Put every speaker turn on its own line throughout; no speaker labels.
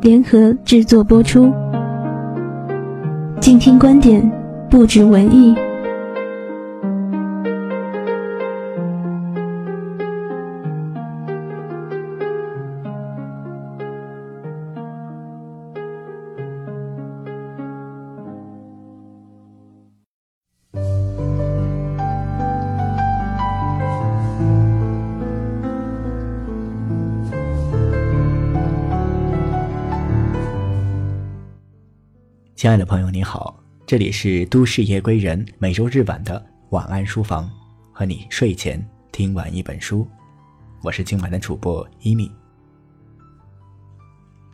联合制作播出。静听观点，不止文艺。
亲爱的朋友，你好，这里是都市夜归人每周日晚的晚安书房，和你睡前听完一本书，我是今晚的主播伊米。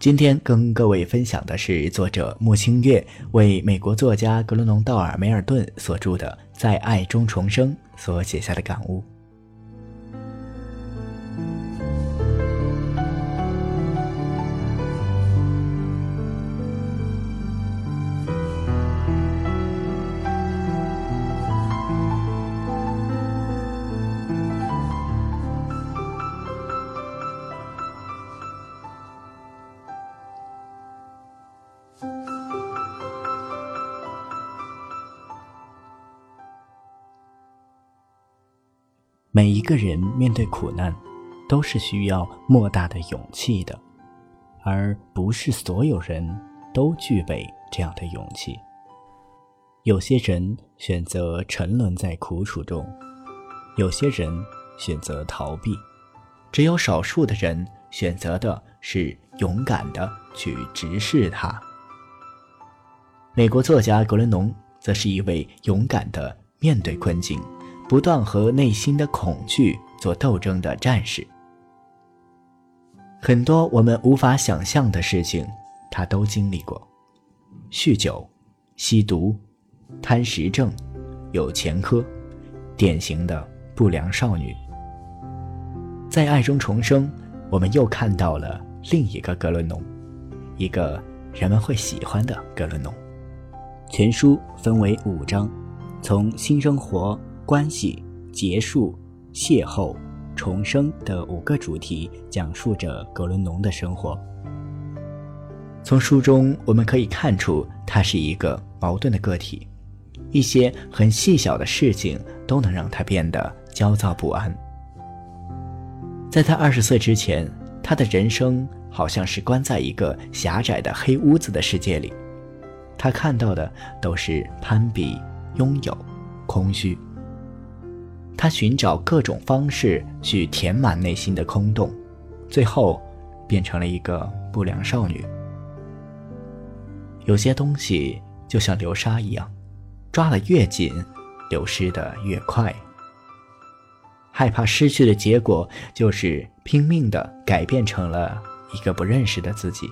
今天跟各位分享的是作者穆清月为美国作家格伦农·道尔·梅尔顿所著的《在爱中重生》所写下的感悟。每一个人面对苦难，都是需要莫大的勇气的，而不是所有人都具备这样的勇气。有些人选择沉沦在苦楚中，有些人选择逃避，只有少数的人选择的是勇敢的去直视它。美国作家格伦农则是一位勇敢的面对困境。不断和内心的恐惧做斗争的战士，很多我们无法想象的事情，他都经历过：酗酒、吸毒、贪食症、有前科，典型的不良少女。在爱中重生，我们又看到了另一个格伦农，一个人们会喜欢的格伦农。全书分为五章，从新生活。关系结束、邂逅、重生的五个主题，讲述着格伦农的生活。从书中我们可以看出，他是一个矛盾的个体，一些很细小的事情都能让他变得焦躁不安。在他二十岁之前，他的人生好像是关在一个狭窄的黑屋子的世界里，他看到的都是攀比、拥有、空虚。他寻找各种方式去填满内心的空洞，最后变成了一个不良少女。有些东西就像流沙一样，抓得越紧，流失的越快。害怕失去的结果就是拼命的改变成了一个不认识的自己。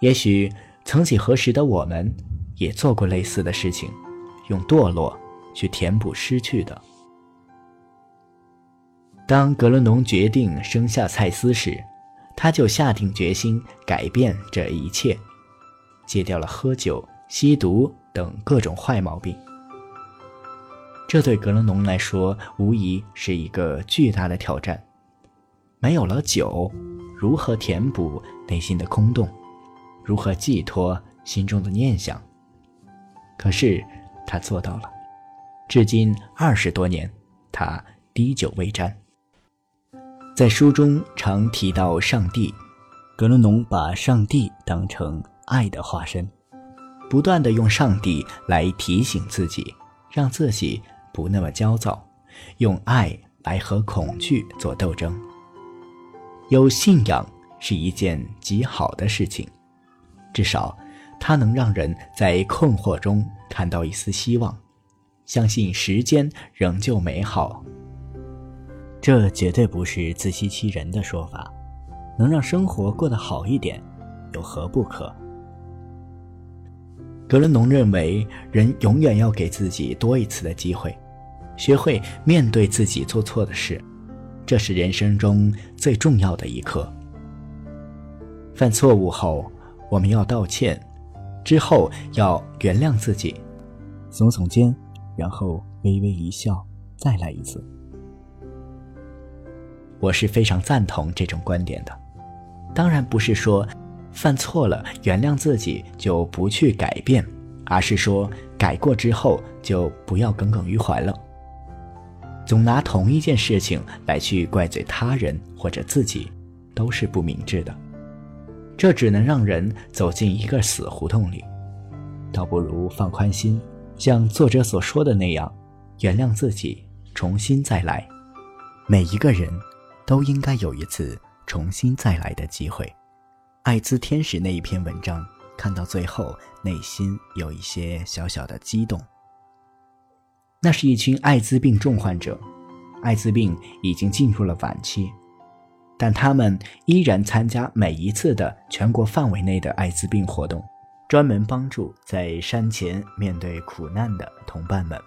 也许曾几何时的我们，也做过类似的事情，用堕落。去填补失去的。当格伦农决定生下蔡斯时，他就下定决心改变这一切，戒掉了喝酒、吸毒等各种坏毛病。这对格伦农来说无疑是一个巨大的挑战。没有了酒，如何填补内心的空洞？如何寄托心中的念想？可是他做到了。至今二十多年，他滴酒未沾。在书中常提到上帝，格伦农把上帝当成爱的化身，不断的用上帝来提醒自己，让自己不那么焦躁，用爱来和恐惧做斗争。有信仰是一件极好的事情，至少它能让人在困惑中看到一丝希望，相信时间仍旧美好。这绝对不是自欺欺人的说法，能让生活过得好一点，有何不可？格伦农认为，人永远要给自己多一次的机会，学会面对自己做错的事，这是人生中最重要的一课。犯错误后，我们要道歉，之后要原谅自己，耸耸肩，然后微微一笑，再来一次。我是非常赞同这种观点的，当然不是说犯错了原谅自己就不去改变，而是说改过之后就不要耿耿于怀了。总拿同一件事情来去怪罪他人或者自己，都是不明智的，这只能让人走进一个死胡同里。倒不如放宽心，像作者所说的那样，原谅自己，重新再来。每一个人。都应该有一次重新再来的机会。艾滋天使那一篇文章看到最后，内心有一些小小的激动。那是一群艾滋病重患者，艾滋病已经进入了晚期，但他们依然参加每一次的全国范围内的艾滋病活动，专门帮助在山前面对苦难的同伴们。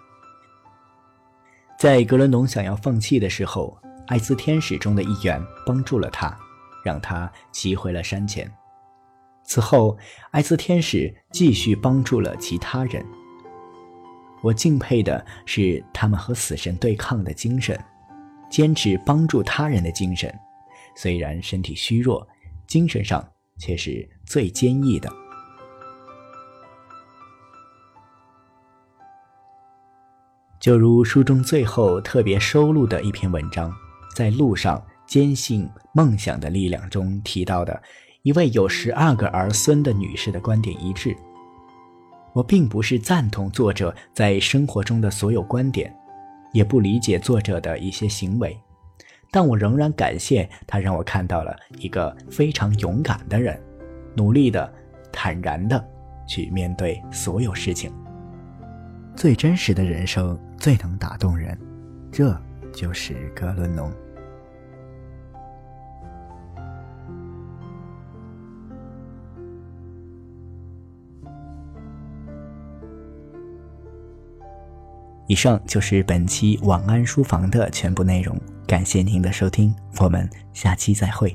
在格伦农想要放弃的时候。艾斯天使中的一员帮助了他，让他骑回了山前。此后，艾斯天使继续帮助了其他人。我敬佩的是他们和死神对抗的精神，坚持帮助他人的精神。虽然身体虚弱，精神上却是最坚毅的。就如书中最后特别收录的一篇文章。在路上坚信梦想的力量中提到的一位有十二个儿孙的女士的观点一致。我并不是赞同作者在生活中的所有观点，也不理解作者的一些行为，但我仍然感谢他让我看到了一个非常勇敢的人，努力的、坦然的去面对所有事情。最真实的人生最能打动人，这就是格伦农。以上就是本期晚安书房的全部内容，感谢您的收听，我们下期再会。